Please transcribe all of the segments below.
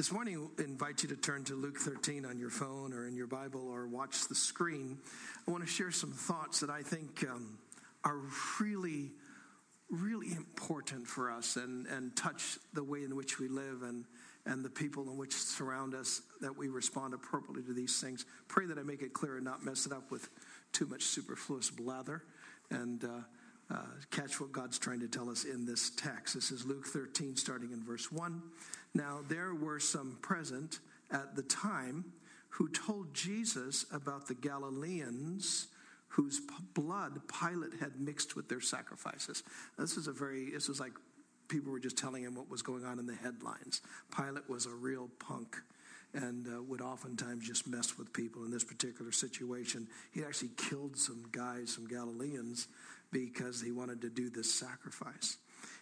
This morning, I invite you to turn to Luke 13 on your phone or in your Bible or watch the screen. I want to share some thoughts that I think um, are really, really important for us and, and touch the way in which we live and, and the people in which surround us, that we respond appropriately to these things. Pray that I make it clear and not mess it up with too much superfluous blather. And uh, uh, catch what God's trying to tell us in this text. This is Luke 13, starting in verse 1. Now, there were some present at the time who told Jesus about the Galileans whose blood Pilate had mixed with their sacrifices. This is a very, this was like people were just telling him what was going on in the headlines. Pilate was a real punk and uh, would oftentimes just mess with people. In this particular situation, he actually killed some guys, some Galileans, because he wanted to do this sacrifice.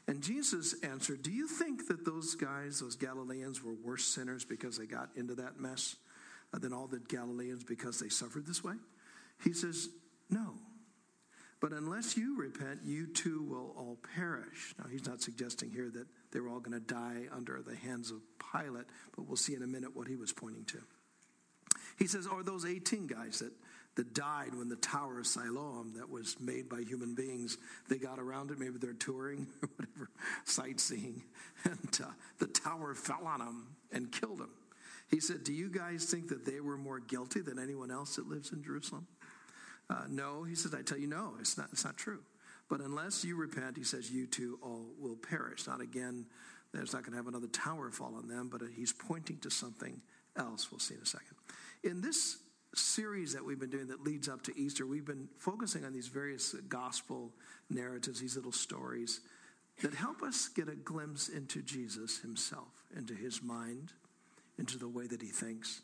And Jesus answered, Do you think that those guys, those Galileans, were worse sinners because they got into that mess uh, than all the Galileans because they suffered this way? He says, No. But unless you repent, you too will all perish. Now, he's not suggesting here that they were all going to die under the hands of Pilate, but we'll see in a minute what he was pointing to. He says, Or those 18 guys that, that died when the Tower of Siloam, that was made by human beings, they got around it. Maybe they're touring or whatever, sightseeing, and uh, the tower fell on them and killed them. He said, Do you guys think that they were more guilty than anyone else that lives in Jerusalem? Uh, no, he says, I tell you, no, it's not, it's not true. But unless you repent, he says, you too all will perish. Not again, there's not going to have another tower fall on them, but he's pointing to something else. We'll see in a second. In this series that we've been doing that leads up to Easter, we've been focusing on these various gospel narratives, these little stories that help us get a glimpse into Jesus himself, into his mind, into the way that he thinks.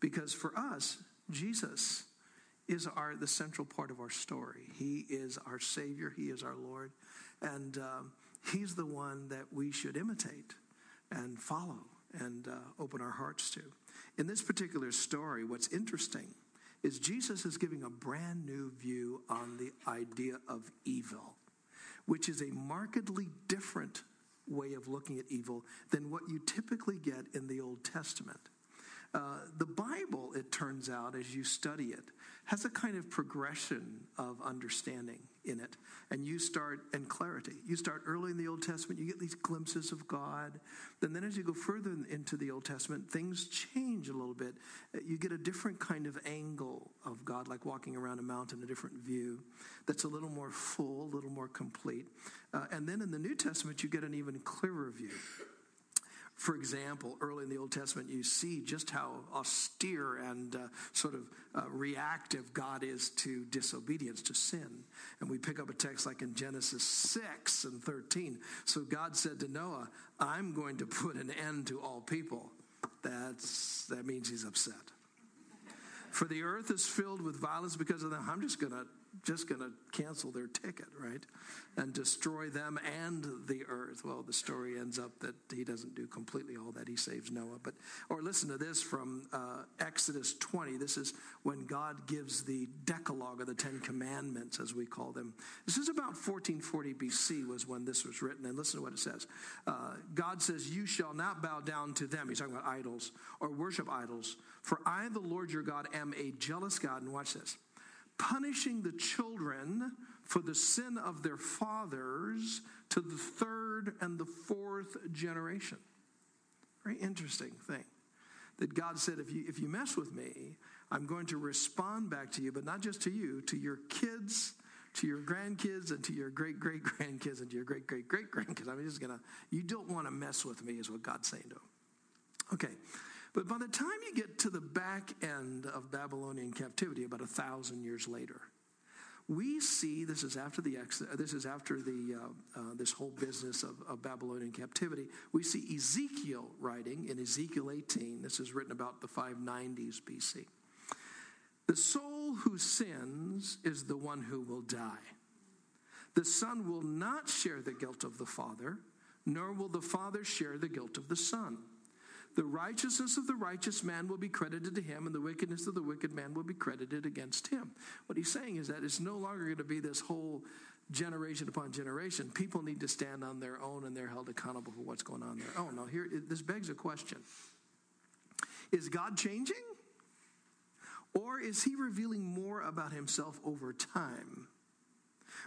Because for us, Jesus is our the central part of our story. He is our Savior. He is our Lord, and um, He's the one that we should imitate and follow and uh, open our hearts to. In this particular story, what's interesting is Jesus is giving a brand new view on the idea of evil, which is a markedly different way of looking at evil than what you typically get in the Old Testament. Uh, the Bible, it turns out, as you study it, has a kind of progression of understanding in it. And you start, and clarity. You start early in the Old Testament, you get these glimpses of God. And then as you go further into the Old Testament, things change a little bit. Uh, you get a different kind of angle of God, like walking around a mountain, a different view that's a little more full, a little more complete. Uh, and then in the New Testament, you get an even clearer view. For example, early in the Old Testament, you see just how austere and uh, sort of uh, reactive God is to disobedience, to sin. And we pick up a text like in Genesis 6 and 13. So God said to Noah, I'm going to put an end to all people. That's, that means he's upset. For the earth is filled with violence because of them. I'm just going to just going to cancel their ticket, right? And destroy them and the earth. Well, the story ends up that he doesn't do completely all that. He saves Noah. But or listen to this from uh, Exodus 20. This is when God gives the Decalogue or the Ten Commandments, as we call them. This is about 1440 BC was when this was written. And listen to what it says. Uh, God says, "You shall not bow down to them." He's talking about idols or worship idols. For I, the Lord your God, am a jealous God. And watch this punishing the children for the sin of their fathers to the third and the fourth generation. Very interesting thing. That God said, if you, if you mess with me, I'm going to respond back to you, but not just to you, to your kids, to your grandkids, and to your great great grandkids, and to your great great great grandkids. I'm just going to, you don't want to mess with me, is what God's saying to them. Okay, but by the time you get to the back end of Babylonian captivity, about a thousand years later, we see this is after the this is after the uh, uh, this whole business of, of, Babylonian captivity. We see Ezekiel writing in Ezekiel 18. This is written about the 590s BC. The soul who sins is the one who will die. The son will not share the guilt of the father, nor will the father share the guilt of the son. The righteousness of the righteous man will be credited to him, and the wickedness of the wicked man will be credited against him. What he's saying is that it's no longer going to be this whole generation upon generation. People need to stand on their own, and they're held accountable for what's going on on their own. Now, here, this begs a question Is God changing? Or is he revealing more about himself over time?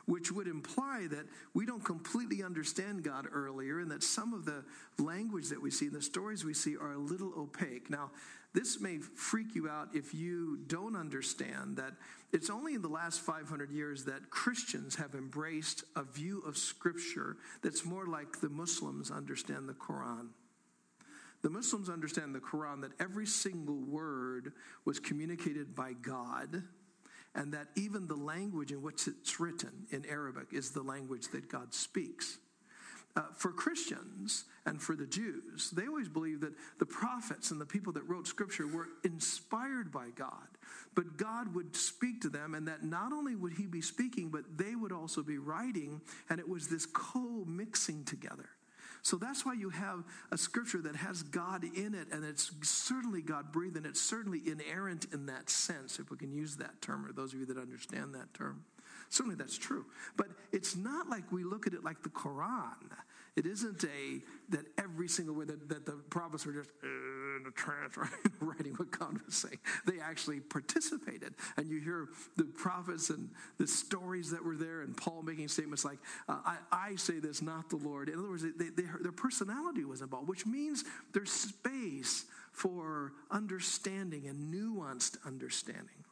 Which would imply that we don't completely understand God earlier and that some of the language that we see, and the stories we see, are a little opaque. Now, this may freak you out if you don't understand that it's only in the last 500 years that Christians have embraced a view of Scripture that's more like the Muslims understand the Quran. The Muslims understand the Quran that every single word was communicated by God, and that even the language in which it's written in Arabic is the language that God speaks. Uh, for Christians and for the Jews, they always believed that the prophets and the people that wrote scripture were inspired by God, but God would speak to them, and that not only would He be speaking, but they would also be writing, and it was this co mixing together. So that's why you have a scripture that has God in it, and it's certainly God breathed, and it's certainly inerrant in that sense, if we can use that term, or those of you that understand that term. Certainly that's true. But it's not like we look at it like the Quran. It isn't a that every single word that, that the prophets were just uh, in a trance writing what God was saying. They actually participated. And you hear the prophets and the stories that were there, and Paul making statements like, uh, I, I, say this, not the Lord. In other words, they, they, their personality was involved, which means there's space for understanding and nuanced understanding.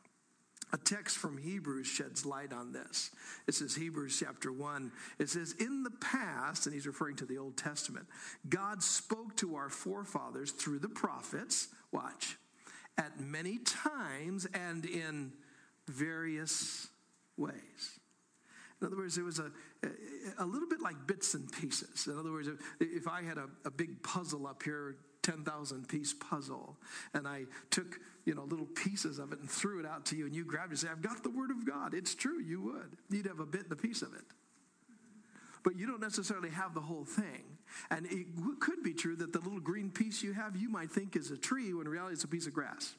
A text from Hebrews sheds light on this. It says, Hebrews chapter 1, it says, In the past, and he's referring to the Old Testament, God spoke to our forefathers through the prophets, watch, at many times and in various ways. In other words, it was a, a little bit like bits and pieces. In other words, if I had a, a big puzzle up here 10,000 piece puzzle. And I took, you know, little pieces of it and threw it out to you, and you grabbed it and say, I've got the word of God. It's true, you would. You'd have a bit and a piece of it. But you don't necessarily have the whole thing. And it could be true that the little green piece you have, you might think is a tree, when in reality it's a piece of grass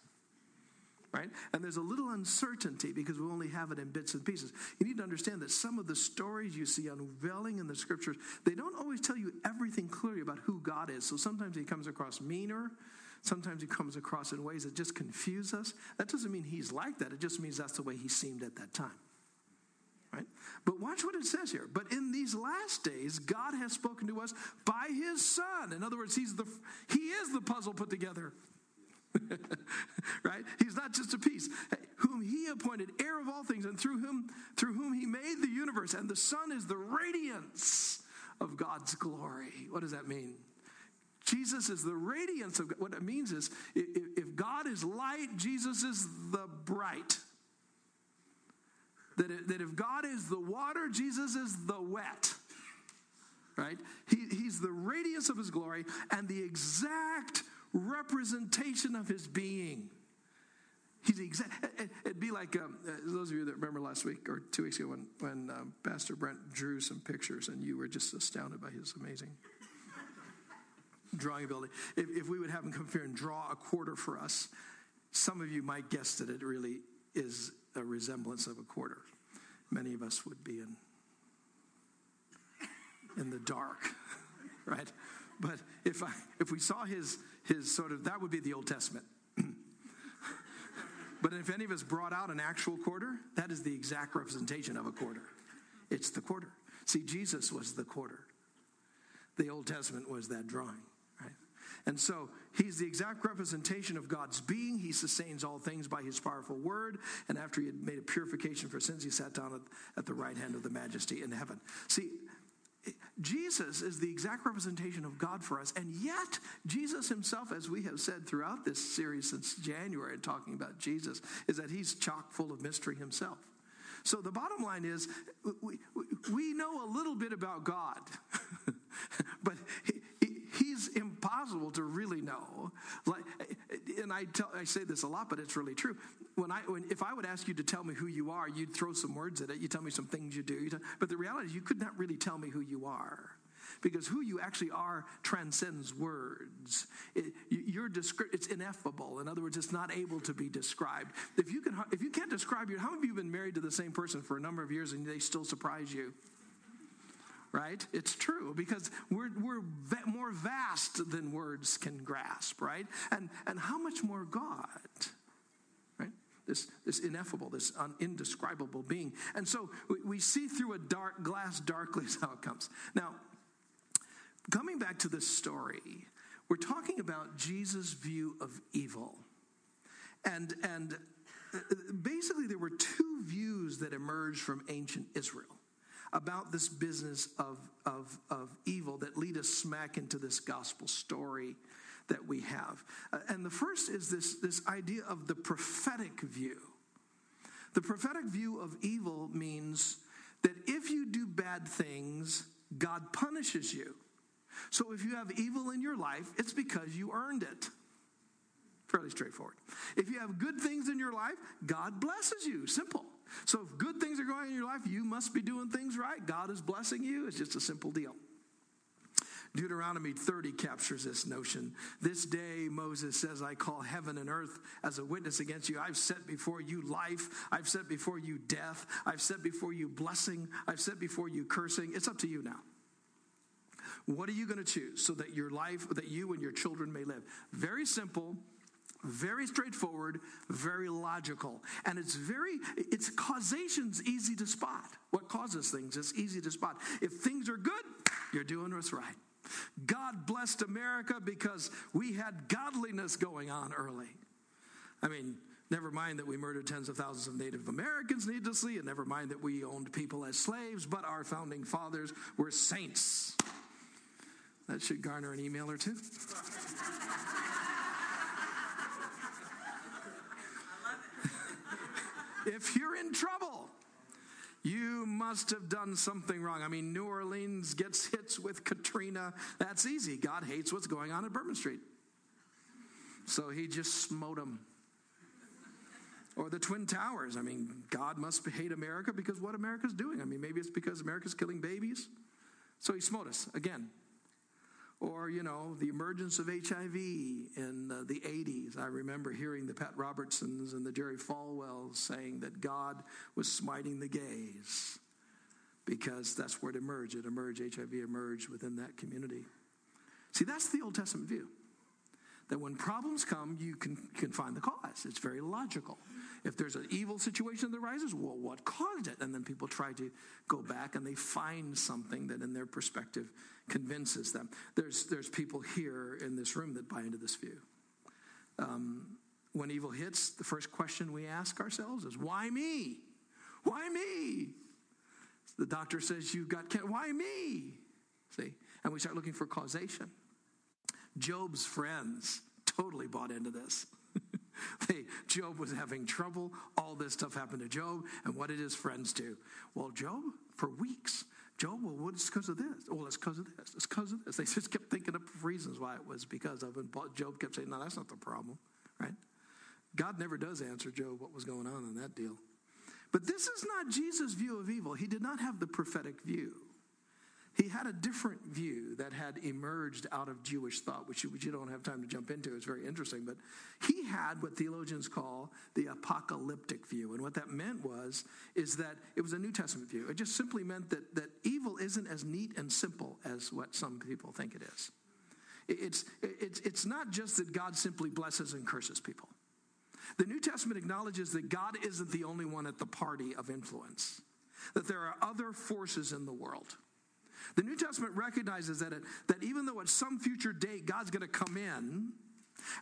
right? And there's a little uncertainty because we only have it in bits and pieces. You need to understand that some of the stories you see unveiling in the scriptures, they don't always tell you everything clearly about who God is. So sometimes he comes across meaner, sometimes he comes across in ways that just confuse us. That doesn't mean he's like that, it just means that's the way he seemed at that time. Right? But watch what it says here. But in these last days, God has spoken to us by his son. In other words, he's the he is the puzzle put together. right? He's not just a piece. Whom he appointed heir of all things, and through whom through whom he made the universe. And the Son is the radiance of God's glory. What does that mean? Jesus is the radiance of God. What it means is if God is light, Jesus is the bright. That, that if God is the water, Jesus is the wet. Right? He, he's the radiance of his glory and the exact representation of his being. He's exact. It'd be like um, uh, those of you that remember last week or two weeks ago when when um, Pastor Brent drew some pictures and you were just astounded by his amazing drawing ability. If, if we would have him come here and draw a quarter for us, some of you might guess that it really is a resemblance of a quarter. Many of us would be in in the dark, right? But if I if we saw his his sort of, that would be the Old Testament. but if any of us brought out an actual quarter, that is the exact representation of a quarter. It's the quarter. See, Jesus was the quarter. The Old Testament was that drawing, right? And so he's the exact representation of God's being. He sustains all things by his powerful word. And after he had made a purification for sins, he sat down at, at the right hand of the majesty in heaven. See, Jesus is the exact representation of God for us. And yet, Jesus himself, as we have said throughout this series since January, talking about Jesus, is that he's chock full of mystery himself. So the bottom line is we, we know a little bit about God, but he's impossible to really know. Like, and I tell, I say this a lot, but it's really true. When I, when, if I would ask you to tell me who you are, you'd throw some words at it. You tell me some things you do. Tell, but the reality is, you could not really tell me who you are because who you actually are transcends words. It, descri- it's ineffable. In other words, it's not able to be described. If you can, if you can't describe you, how many of you have been married to the same person for a number of years and they still surprise you? right? It's true because we're, we're more vast than words can grasp, right? And, and how much more God? This, this ineffable, this un, indescribable being. And so we, we see through a dark glass darkly how it comes. Now, coming back to this story, we're talking about Jesus' view of evil. And, and uh, basically, there were two views that emerged from ancient Israel about this business of, of, of evil that lead us smack into this gospel story that we have. Uh, and the first is this, this idea of the prophetic view. The prophetic view of evil means that if you do bad things, God punishes you. So if you have evil in your life, it's because you earned it. Fairly straightforward. If you have good things in your life, God blesses you. Simple. So if good things are going in your life, you must be doing things right. God is blessing you. It's just a simple deal. Deuteronomy 30 captures this notion. This day, Moses says, I call heaven and earth as a witness against you. I've set before you life. I've set before you death. I've set before you blessing. I've set before you cursing. It's up to you now. What are you going to choose so that your life, that you and your children may live? Very simple very straightforward, very logical. And it's very, its causation's easy to spot. What causes things is easy to spot. If things are good, you're doing what's right. God blessed America because we had godliness going on early. I mean, never mind that we murdered tens of thousands of Native Americans needlessly, and never mind that we owned people as slaves, but our founding fathers were saints. That should garner an email or two. if you're in trouble, you must have done something wrong. I mean, New Orleans gets hits with Katrina. That's easy. God hates what's going on at Bourbon Street. So he just smote them. Or the Twin Towers. I mean, God must hate America because what America's doing. I mean, maybe it's because America's killing babies. So he smote us again or you know the emergence of hiv in uh, the 80s i remember hearing the pat robertsons and the jerry falwells saying that god was smiting the gays because that's where it emerged. It emerged hiv emerged within that community. See that's the old testament view that when problems come you can, can find the cause it's very logical if there's an evil situation that arises, well, what caused it? And then people try to go back and they find something that, in their perspective, convinces them. There's, there's people here in this room that buy into this view. Um, when evil hits, the first question we ask ourselves is, Why me? Why me? The doctor says, You've got cancer. Why me? See? And we start looking for causation. Job's friends totally bought into this. they, Job was having trouble. All this stuff happened to Job. And what did his friends do? Well, Job, for weeks, Job, well, what is because of this? Well, it's because of this. It's because of this. They just kept thinking up reasons why it was because of. And Job kept saying, no, that's not the problem, right? God never does answer Job what was going on in that deal. But this is not Jesus' view of evil. He did not have the prophetic view. He had a different view that had emerged out of Jewish thought, which you, which you, don't have time to jump into. It's very interesting. But he had what theologians call the apocalyptic view. And what that meant was, is that it was a New Testament view. It just simply meant that, that evil isn't as neat and simple as what some people think it is. It's, it's, it's not just that God simply blesses and curses people. The New Testament acknowledges that God isn't the only one at the party of influence, that there are other forces in the world the New Testament recognizes that, it, that even though at some future date God's going to come in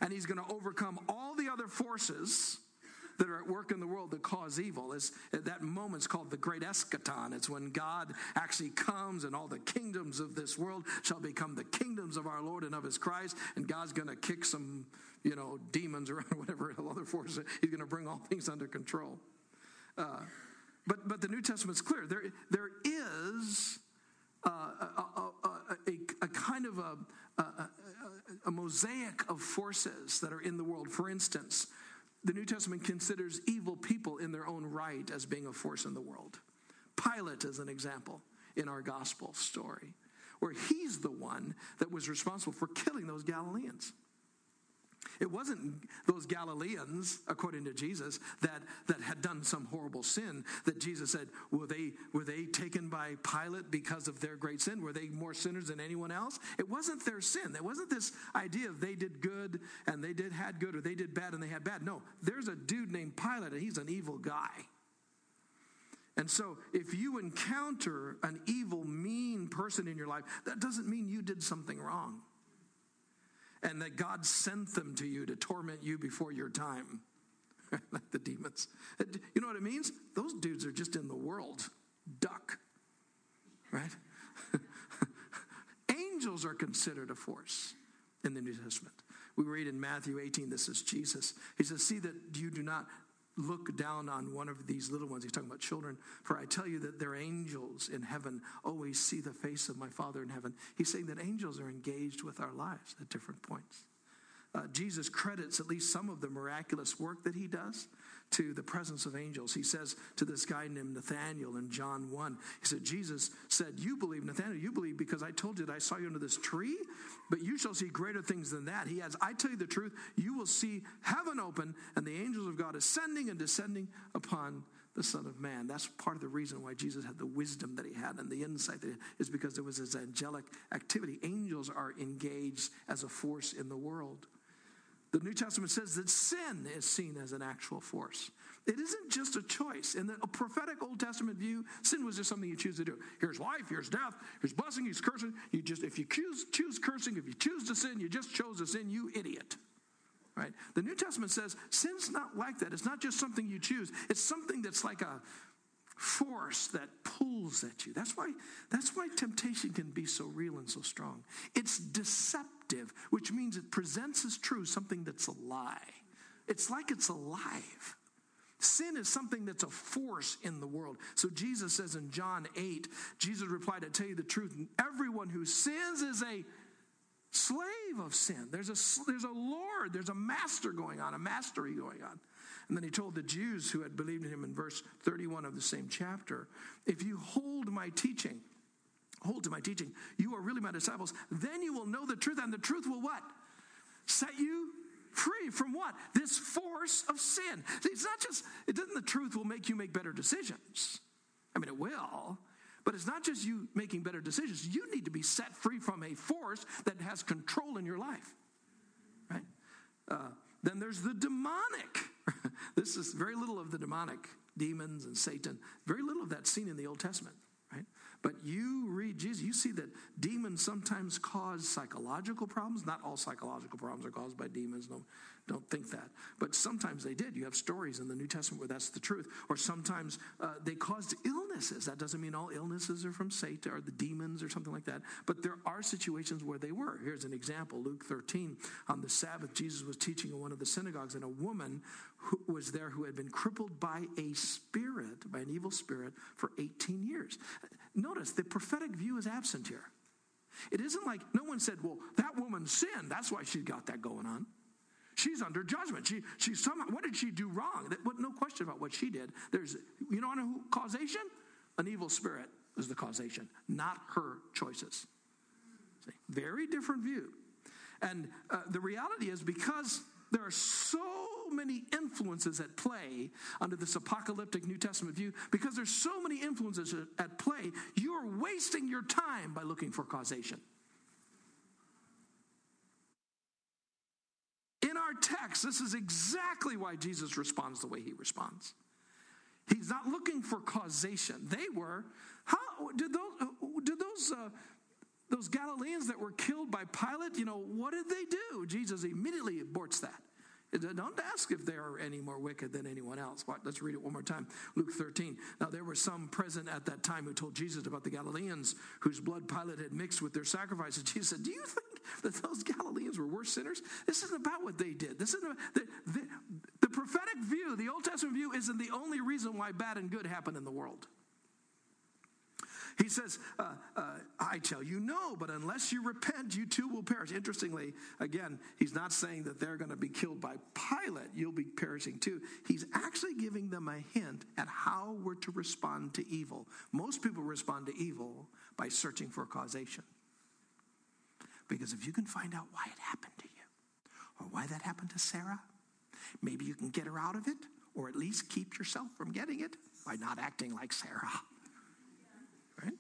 and he's going to overcome all the other forces that are at work in the world that cause evil is that moment's called the great eschaton. It's when god actually comes and all the kingdoms of this world shall become the kingdoms of our lord and of his christ and god's going to kick some you know demons or whatever other forces. He's going to bring all things under control. Uh, but but the new testament's clear. There there is uh, a, a, a, kind of a, a mosaic of forces that are in the world. For instance, the New Testament considers evil people in their own right as being a force in the world. Pilate is an example in our gospel story, where he's the one that was responsible for killing those Galileans. It wasn't those Galileans, according to Jesus, that, that had done some horrible sin that Jesus said, were they, were they taken by Pilate because of their great sin? Were they more sinners than anyone else? It wasn't their sin. It wasn't this idea of they did good and they did had good or they did bad and they had bad. No, there's a dude named Pilate and he's an evil guy. And so, if you encounter an evil, mean person in your life, that doesn't mean you did something wrong and that God sent them to you to torment you before your time. like the demons. You know what it means? Those dudes are just in the world. Duck. Right? Angels are considered a force in the New Testament. We read in Matthew 18, this is Jesus. He says, See that you do not look down on one of these little ones. He's talking about children. For I tell you that their angels in heaven always see the face of my Father in heaven. He's saying that angels are engaged with our lives at different points. Uh, Jesus credits at least some of the miraculous work that he does to the presence of angels. He says to this guy named Nathaniel in John 1, he said, Jesus said, You believe, Nathaniel, you believe because I told you that I saw you under this tree, but you shall see greater things than that. He adds, I tell you the truth, you will see heaven open and the angels of God ascending and descending upon the Son of Man. That's part of the reason why Jesus had the wisdom that he had and the insight that is because there was his angelic activity. Angels are engaged as a force in the world. The New Testament says that sin is seen as an actual force. It isn't just a choice. In the prophetic Old Testament view, sin was just something you choose to do. Here's life, here's death, here's blessing, here's cursing. You just, if you choose, choose cursing, if you choose to sin, you just chose to sin, you idiot. Right? The New Testament says sin's not like that. It's not just something you choose. It's something that's like a force that pulls at you. That's why, that's why temptation can be so real and so strong. It's deceptive, which means it presents as true something that's a lie. It's like it's alive. Sin is something that's a force in the world. So Jesus says in John 8, Jesus replied, I tell you the truth, everyone who sins is a slave of sin. There's a, there's a Lord, there's a master going on, a mastery going on. And then he told the Jews who had believed in him in verse 31 of the same chapter if you hold my teaching, hold to my teaching, you are really my disciples, then you will know the truth, and the truth will what? Set you free from what? This force of sin. It's not just, it doesn't the truth will make you make better decisions. I mean, it will. But it's not just you making better decisions. You need to be set free from a force that has control in your life. Right? Uh, then there's the demonic. this is very little of the demonic, demons and Satan. Very little of that seen in the Old Testament? But you read Jesus, you see that demons sometimes cause psychological problems. Not all psychological problems are caused by demons. No, don't think that. But sometimes they did. You have stories in the New Testament where that's the truth. Or sometimes uh, they caused illnesses. That doesn't mean all illnesses are from Satan or the demons or something like that. But there are situations where they were. Here's an example Luke 13. On the Sabbath, Jesus was teaching in one of the synagogues, and a woman who was there who had been crippled by a spirit, by an evil spirit, for 18 years. Notice the prophetic view is absent here. It isn't like no one said, well, that woman sinned. That's why she got that going on. She's under judgment. She, she somehow, what did she do wrong? That, no question about what she did. There's, you know, who, causation? An evil spirit is the causation, not her choices. See, very different view. And uh, the reality is because there are so many influences at play under this apocalyptic New Testament view, because there's so many influences at play, you are wasting your time by looking for causation. In our text, this is exactly why Jesus responds the way he responds. He's not looking for causation. They were. How did those? Did those? Uh, those Galileans that were killed by Pilate, you know, what did they do? Jesus immediately aborts that. Uh, don't ask if they are any more wicked than anyone else. Let's read it one more time. Luke 13. Now, there were some present at that time who told Jesus about the Galileans whose blood Pilate had mixed with their sacrifices. Jesus said, Do you think that those Galileans were worse sinners? This isn't about what they did. This isn't the, the, the prophetic view, the Old Testament view, isn't the only reason why bad and good happen in the world. He says, uh, uh, I tell you no, but unless you repent, you too will perish. Interestingly, again, he's not saying that they're going to be killed by Pilate. You'll be perishing too. He's actually giving them a hint at how we're to respond to evil. Most people respond to evil by searching for causation. Because if you can find out why it happened to you, or why that happened to Sarah. Maybe you can get her out of it, or at least keep yourself from getting it by not acting like Sarah. Right?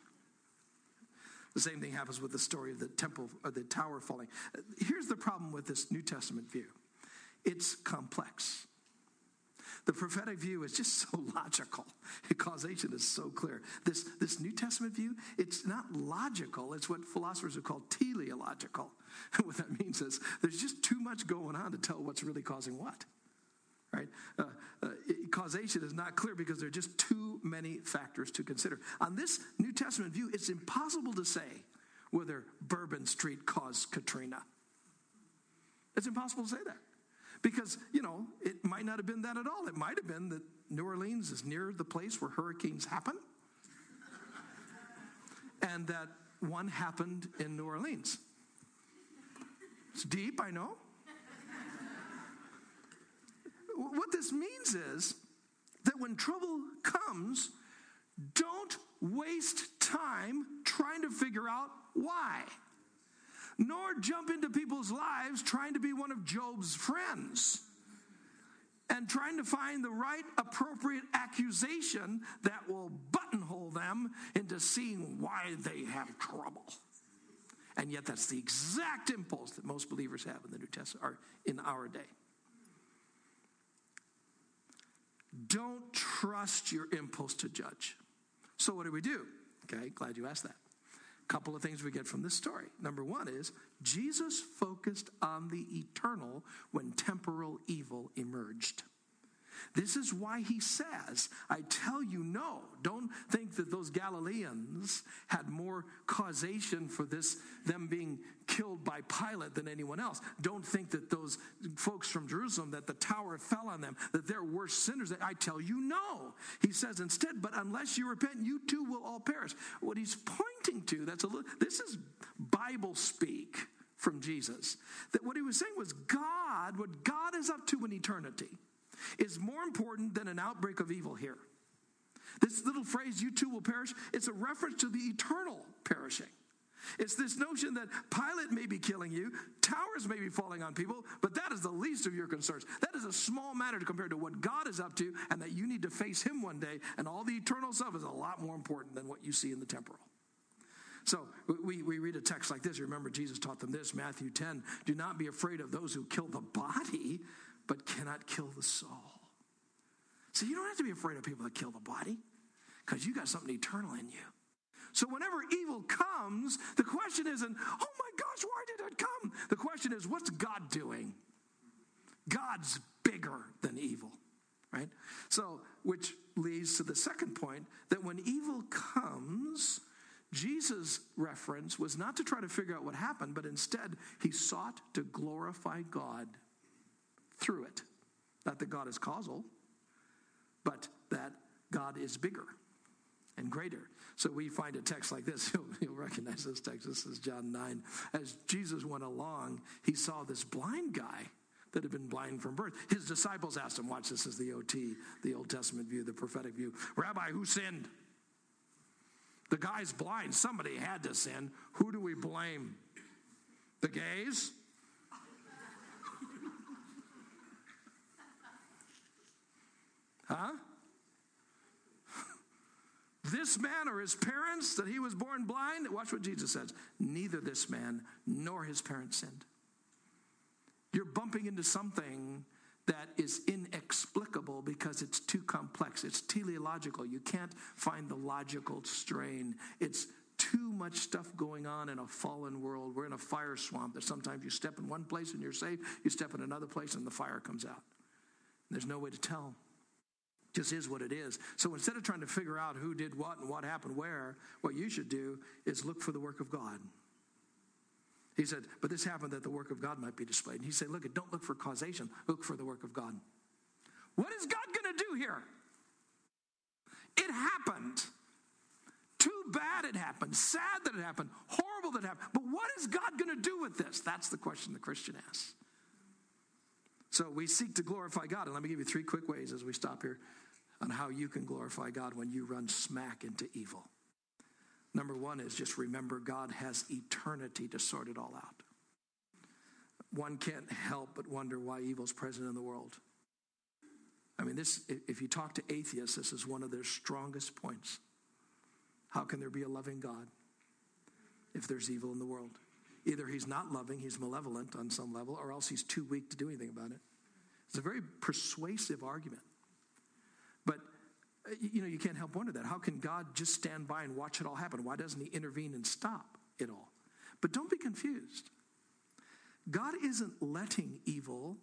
The same thing happens with the story of the temple or the tower falling. Here's the problem with this New Testament view it's complex. The prophetic view is just so logical. Causation is so clear. This, this New Testament view, it's not logical. It's what philosophers have called teleological. what that means is there's just too much going on to tell what's really causing what. Right? Uh, uh, causation is not clear because there are just too many factors to consider. On this New Testament view, it's impossible to say whether Bourbon Street caused Katrina. It's impossible to say that. Because, you know, it might not have been that at all. It might have been that New Orleans is near the place where hurricanes happen. and that one happened in New Orleans. It's deep, I know. What this means is that when trouble comes, don't waste time trying to figure out why nor jump into people's lives trying to be one of Job's friends and trying to find the right appropriate accusation that will buttonhole them into seeing why they have trouble. And yet that's the exact impulse that most believers have in the New Testament or in our day. Don't trust your impulse to judge. So what do we do? Okay, glad you asked that A couple of things we get from this story. Number one is Jesus focused on the eternal when temporal evil emerged. This is why he says, I tell you no. Don't think that those Galileans had more causation for this, them being killed by Pilate than anyone else. Don't think that those folks from Jerusalem, that the tower fell on them, that they're worse sinners. I tell you no. He says instead, but unless you repent, you too will all perish. What he's pointing to, that's a little, this is Bible speak from Jesus. That what he was saying was God, what God is up to in eternity is more important than an outbreak of evil here. This little phrase, you too will perish, it's a reference to the eternal perishing. It's this notion that Pilate may be killing you, towers may be falling on people, but that is the least of your concerns. That is a small matter compared to what God is up to, and that you need to face Him one day, and all the eternal stuff is a lot more important than what you see in the temporal. So we, we read a text like this. Remember, Jesus taught them this Matthew 10 Do not be afraid of those who kill the body, but cannot kill the soul. So you don't have to be afraid of people that kill the body because you got something eternal in you. So whenever evil comes, the question isn't, oh my gosh, why did it come? The question is, what's God doing? God's bigger than evil, right? So, which leads to the second point that when evil comes, Jesus' reference was not to try to figure out what happened, but instead he sought to glorify God through it. Not that God is causal, but that God is bigger and greater. So we find a text like this. You'll, you'll, recognize this text. This is John 9. As Jesus went along, he saw this blind guy that had been blind from birth. His disciples asked him, watch this is the OT, the Old Testament view, the prophetic view. Rabbi, who sinned? The guy's blind. Somebody had to sin. Who do we blame? The gays? Huh? This man or his parents that he was born blind? Watch what Jesus says. Neither this man nor his parents sinned. You're bumping into something that is inexplicable because it's too complex. It's teleological. You can't find the logical strain. It's too much stuff going on in a fallen world. We're in a fire swamp that sometimes you step in one place and you're safe, you step in another place and the fire comes out. There's no way to tell just is what it is. So instead of trying to figure out who did what and what happened where, what you should do is look for the work of God. He said, but this happened that the work of God might be displayed. And he said, look, don't look for causation, look for the work of God. What is God going to do here? It happened. Too bad it happened. Sad that it happened. Horrible that it happened. But what is God going to do with this? That's the question the Christian asks. So we seek to glorify God. And let me give you three quick ways as we stop here on how you can glorify God when you run smack into evil. Number one is just remember God has eternity to sort it all out. one can't help but wonder why evil's present in the world. I mean, this, if you talk to atheists, this is one of their strongest points. How can there be a loving God if there's evil in the world? Either he's not loving, he's malevolent on some level, or else he's too weak to do anything about it. It's a very persuasive argument. Uh, you know, you can't help wonder that. How can God just stand by and watch it all happen? Why doesn't he intervene and stop it all? But don't be confused. God isn't letting evil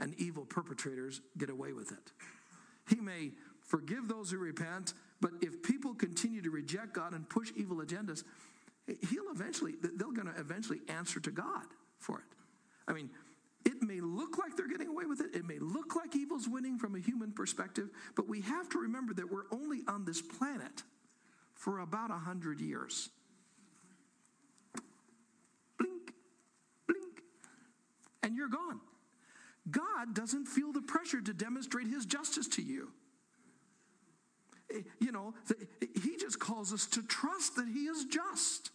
and evil perpetrators get away with it. He may forgive those who repent, but if people continue to reject God and push evil agendas, he'll eventually, they're going to eventually answer to God for it. I mean, it may look like they're getting away with it. It may look like evil's winning from a human perspective, but we have to remember that we're only on this planet for about a hundred years. Blink, blink, and you're gone. God doesn't feel the pressure to demonstrate his justice to you. Eh, you know, he just calls us to trust that he is just.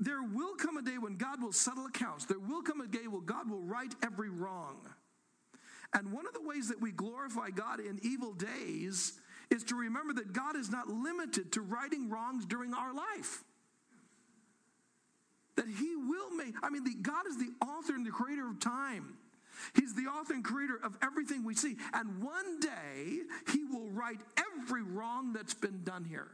There will come a day when God will settle accounts. There will come a day when God will right every wrong. And one of the ways that we glorify God in evil days is to remember that God is not limited to righting wrongs during our life. That He will make, I mean, the, God is the author and the creator of time. He's the author and creator of everything we see. And one day, He will right every wrong that's been done here.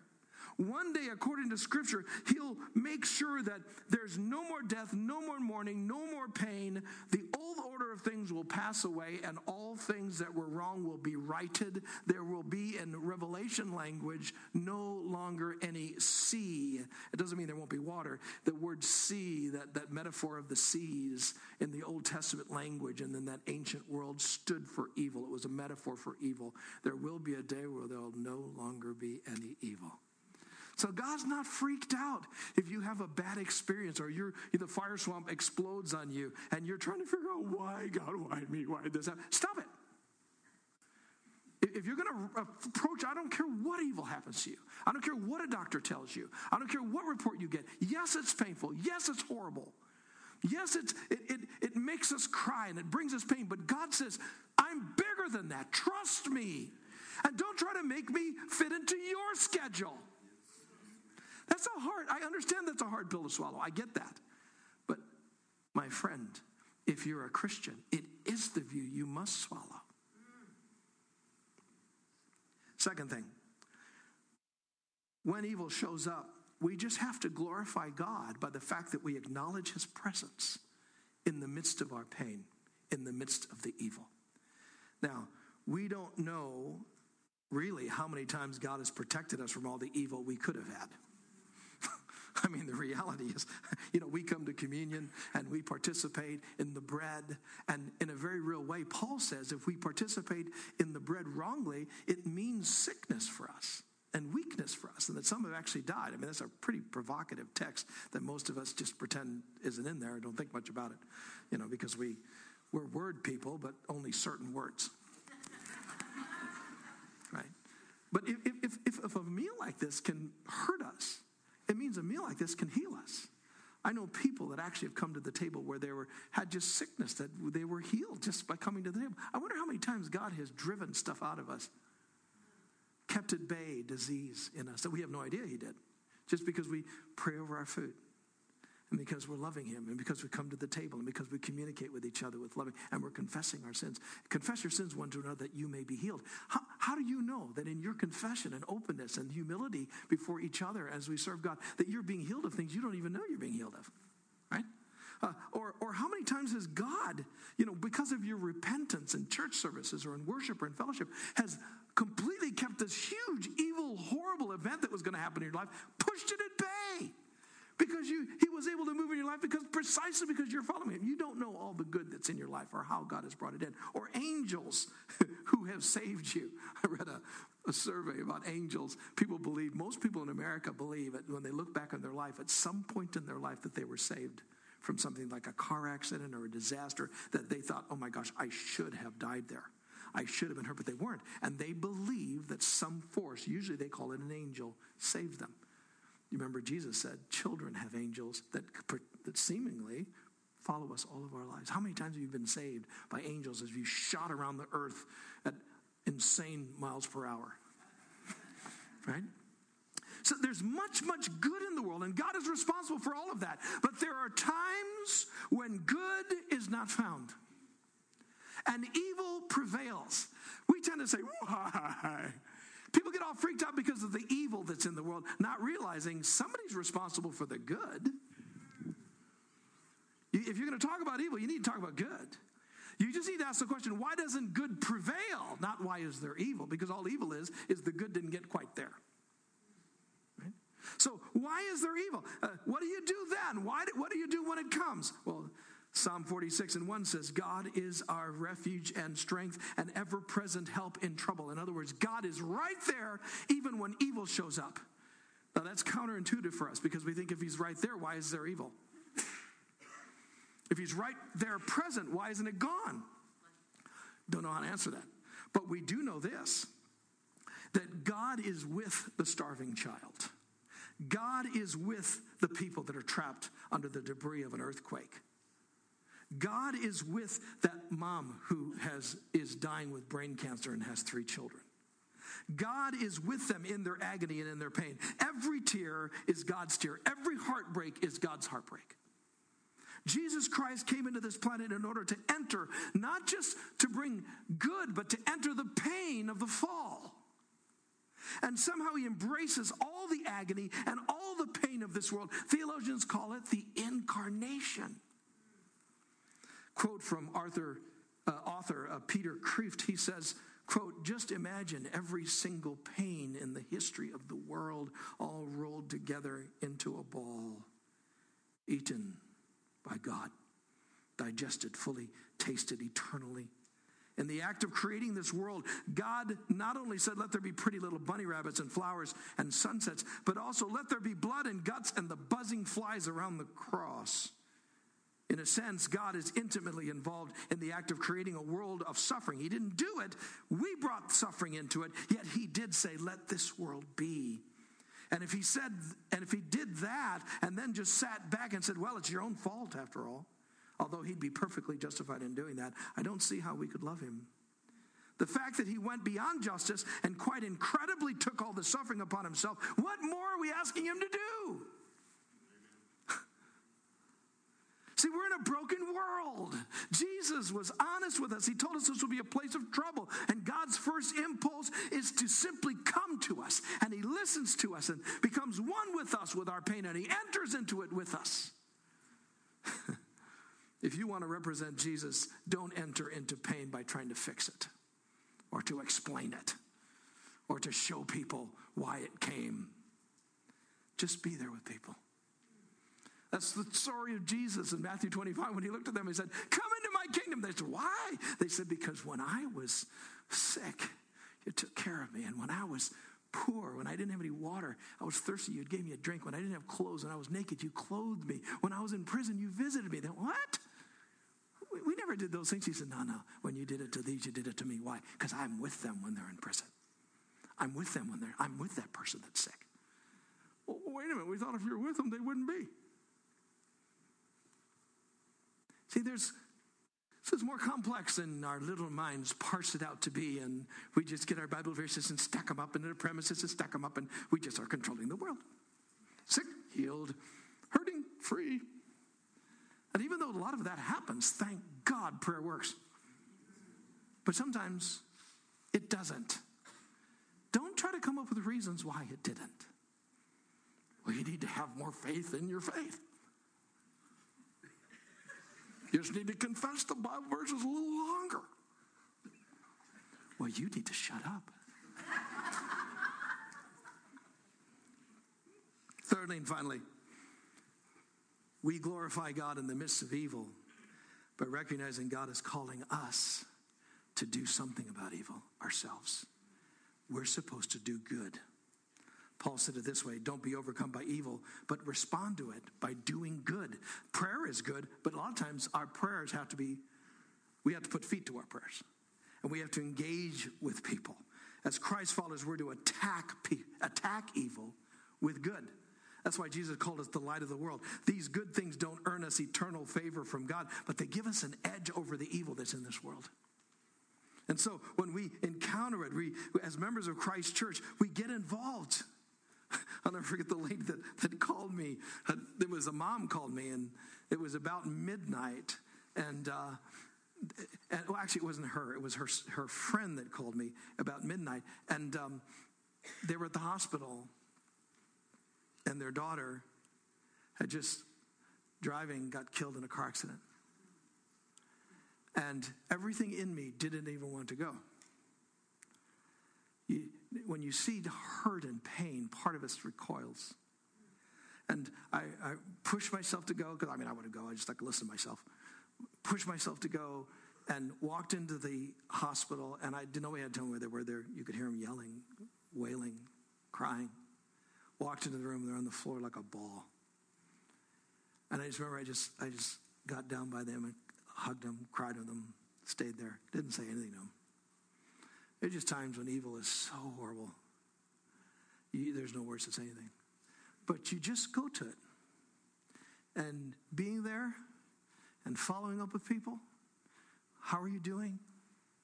One day, according to Scripture, He'll make sure that there's no more death, no more mourning, no more pain. The old order of things will pass away, and all things that were wrong will be righted. There will be, in Revelation language, no longer any sea. It doesn't mean there won't be water. The word sea, that, that metaphor of the seas in the Old Testament language and then that ancient world, stood for evil. It was a metaphor for evil. There will be a day where there will no longer be any evil. So God's not freaked out if you have a bad experience or you're, the fire swamp explodes on you and you're trying to figure out why, God, why me? Why this happen? Stop it. If you're going to approach, I don't care what evil happens to you. I don't care what a doctor tells you. I don't care what report you get. Yes, it's painful. Yes, it's horrible. Yes, it's, it, it, it makes us cry and it brings us pain. But God says, I'm bigger than that. Trust me. And don't try to make me fit into your schedule. That's a hard, I understand that's a hard pill to swallow. I get that. But my friend, if you're a Christian, it is the view you must swallow. Second thing, when evil shows up, we just have to glorify God by the fact that we acknowledge his presence in the midst of our pain, in the midst of the evil. Now, we don't know really how many times God has protected us from all the evil we could have had. I mean, the reality is, you know, we come to communion and we participate in the bread. And in a very real way, Paul says if we participate in the bread wrongly, it means sickness for us and weakness for us, and that some have actually died. I mean, that's a pretty provocative text that most of us just pretend isn't in there, and don't think much about it, you know, because we, we're word people, but only certain words. right? But if, if, if, if a meal like this can hurt us, it means a meal like this can heal us. I know people that actually have come to the table where they were had just sickness that they were healed just by coming to the table. I wonder how many times God has driven stuff out of us, kept at bay disease in us that we have no idea He did, just because we pray over our food and because we're loving him and because we come to the table and because we communicate with each other with loving and we're confessing our sins. Confess your sins one to another that you may be healed. How, how do you know that in your confession and openness and humility before each other as we serve god that you're being healed of things you don't even know you're being healed of right? Uh, or, or how many times has God, you know, because of your repentance in church services or in worship or in fellowship, has completely kept this huge, evil, horrible event that was going to happen in your life, pushed it at bay? Because you he was able to move in your life because precisely because you're following him. You don't know all the good that's in your life or how god has brought it in. Or angels who have saved you. I read a, a survey about angels. People believe most people in america believe that when they look back on their life at some point in their life that they were saved from something like a car accident or a disaster that they thought oh my gosh i should have died there. I should have been hurt, but they weren't. And they believe that some force, usually they call it an angel, saved them. You remember Jesus said, children have angels that, that seemingly follow us all of our lives. How many times have you been saved by angels as you shot around the earth at insane miles per hour? right? So there's much, much good in the world, and God is responsible for all of that. But there are times when good is not found and evil prevails. We tend to say, why? People get all freaked out because of the evil that's in the world, not realizing somebody's responsible for the good. If you're going to talk about evil, you need to talk about good. You just need to ask the question why doesn't good prevail? Not why is there evil? Because all evil is, is the good didn't get quite there. Right? So, why is there evil? Uh, what do you do then? Why what do you do when it comes? Well, Psalm 46 and 1 says, God is our refuge and strength and ever present help in trouble. In other words, God is right there even when evil shows up. Now, that's counterintuitive for us because we think if He's right there, why is there evil? If He's right there present, why isn't it gone? Don't know how to answer that. But we do know this that God is with the starving child. God is with the people that are trapped under the debris of an earthquake. God is with that mom who has, is dying with brain cancer and has three children. God is with them in their agony and in their pain. Every tear is God's tear. Every heartbreak is God's heartbreak. Jesus Christ came into this planet in order to enter, not just to bring good, but to enter the pain of the fall. And somehow he embraces all the agony and all the pain of this world. Theologians call it the incarnation quote from Arthur, uh, author uh, Peter Kreeft. He says, quote, just imagine every single pain in the history of the world all rolled together into a ball, eaten by God, digested fully, tasted eternally. In the act of creating this world, God not only said, Let there be pretty little bunny rabbits and flowers and sunsets, but also let there be blood and guts and the buzzing flies around the cross. In a sense, God is intimately involved in the act of creating a world of suffering. He didn't do it, we brought suffering into it, yet He did say, Let this world be. And if He said, and if He did that and then just sat back and said, Well, it's your own fault after all, although He'd be perfectly justified in doing that, I don't see how we could love Him. The fact that he went beyond justice and quite incredibly took all the suffering upon himself, what more are we asking him to do? See, we're in a broken world. Jesus was honest with us. He told us this would be a place of trouble. And God's first impulse is to simply come to us. And He listens to us and becomes one with us with our pain, and He enters into it with us. if you want to represent Jesus, don't enter into pain by trying to fix it or to explain it or to show people why it came. Just be there with people. That's the story of Jesus in Matthew 25 when he looked at them he said, Come into my kingdom. They said, Why? They said, Because when I was sick, you took care of me. And when I was poor, when I didn't have any water, I was thirsty, you gave me a drink. When I didn't have clothes, when I was naked, you clothed me. When I was in prison, you visited me. Then what? We, we never did those things. He said, No, no. When you did it to these, you did it to me. Why? Because I'm with them when they're in prison. I'm with them when they're, I'm with that person that's sick. Well, wait a minute. We thought if you're with them, they wouldn't be. See, there's so it's more complex than our little minds parse it out to be, and we just get our Bible verses and stack them up into the premises and stack them up, and we just are controlling the world. Sick, healed, hurting, free. And even though a lot of that happens, thank God prayer works. But sometimes it doesn't. Don't try to come up with reasons why it didn't. Well, you need to have more faith in your faith. You just need to confess the Bible verses a little longer. Well, you need to shut up. Thirdly and finally, we glorify God in the midst of evil, but recognizing God is calling us to do something about evil ourselves. We're supposed to do good. Paul said it this way don't be overcome by evil, but respond to it by doing good. Prayer is good, but a lot of times our prayers have to be, we have to put feet to our prayers. And we have to engage with people. As Christ followers, we're to attack, attack evil with good. That's why Jesus called us the light of the world. These good things don't earn us eternal favor from God, but they give us an edge over the evil that's in this world. And so when we encounter it, we, as members of Christ's Church, we get involved. I'll never forget the lady that, that called me. It was a mom called me, and it was about midnight. And, uh, and well, actually, it wasn't her. It was her her friend that called me about midnight, and um, they were at the hospital, and their daughter had just driving got killed in a car accident. And everything in me didn't even want to go. You, when you see hurt and pain, part of us recoils. And I, I pushed myself to go, because I mean, I want to go, I just like to listen to myself. Pushed myself to go and walked into the hospital, and I didn't know we had to tell where they were there. You could hear them yelling, wailing, crying. Walked into the room, they're on the floor like a ball. And I just remember I just I just got down by them and hugged them, cried with them, stayed there, didn't say anything to them. There's just times when evil is so horrible. You, there's no words to say anything. But you just go to it. And being there and following up with people, how are you doing?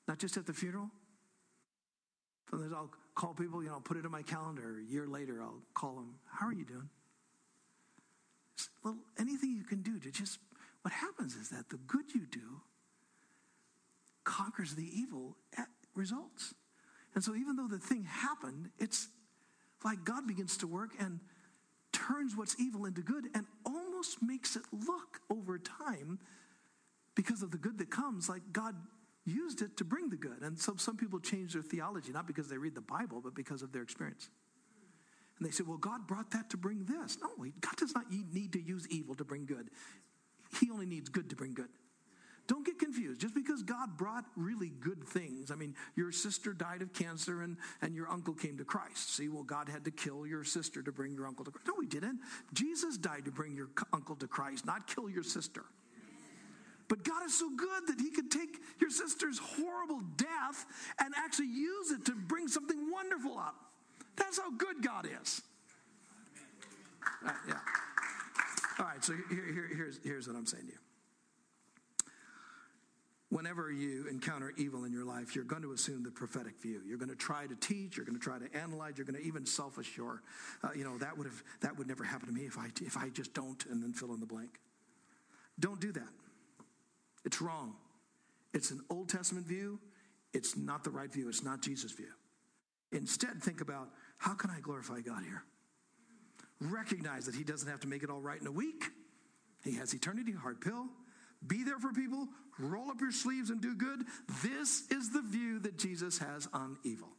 Not just at the funeral. Sometimes I'll call people, you know, I'll put it in my calendar. A year later, I'll call them, how are you doing? Well, anything you can do to just, what happens is that the good you do conquers the evil results. And so even though the thing happened, it's like God begins to work and turns what's evil into good and almost makes it look over time because of the good that comes like God used it to bring the good. And so some people change their theology, not because they read the Bible, but because of their experience. And they say, well, God brought that to bring this. No, God does not need to use evil to bring good. He only needs good to bring good. Don't get confused. Just because God brought really good things, I mean, your sister died of cancer and, and your uncle came to Christ. See, well, God had to kill your sister to bring your uncle to Christ. No, he didn't. Jesus died to bring your uncle to Christ, not kill your sister. But God is so good that He could take your sister's horrible death and actually use it to bring something wonderful up. That's how good God is. Yeah. All right, so here, here, here's, here's what I'm saying to you. Whenever you encounter evil in your life, you're going to assume the prophetic view. You're going to try to teach. You're going to try to analyze. You're going to even self-assure. Uh, you know that would have that would never happen to me if I if I just don't and then fill in the blank. Don't do that. It's wrong. It's an Old Testament view. It's not the right view. It's not Jesus' view. Instead, think about how can I glorify God here? Recognize that He doesn't have to make it all right in a week. He has eternity, hard pill. Be there for people, roll up your sleeves and do good. This is the view that Jesus has on evil.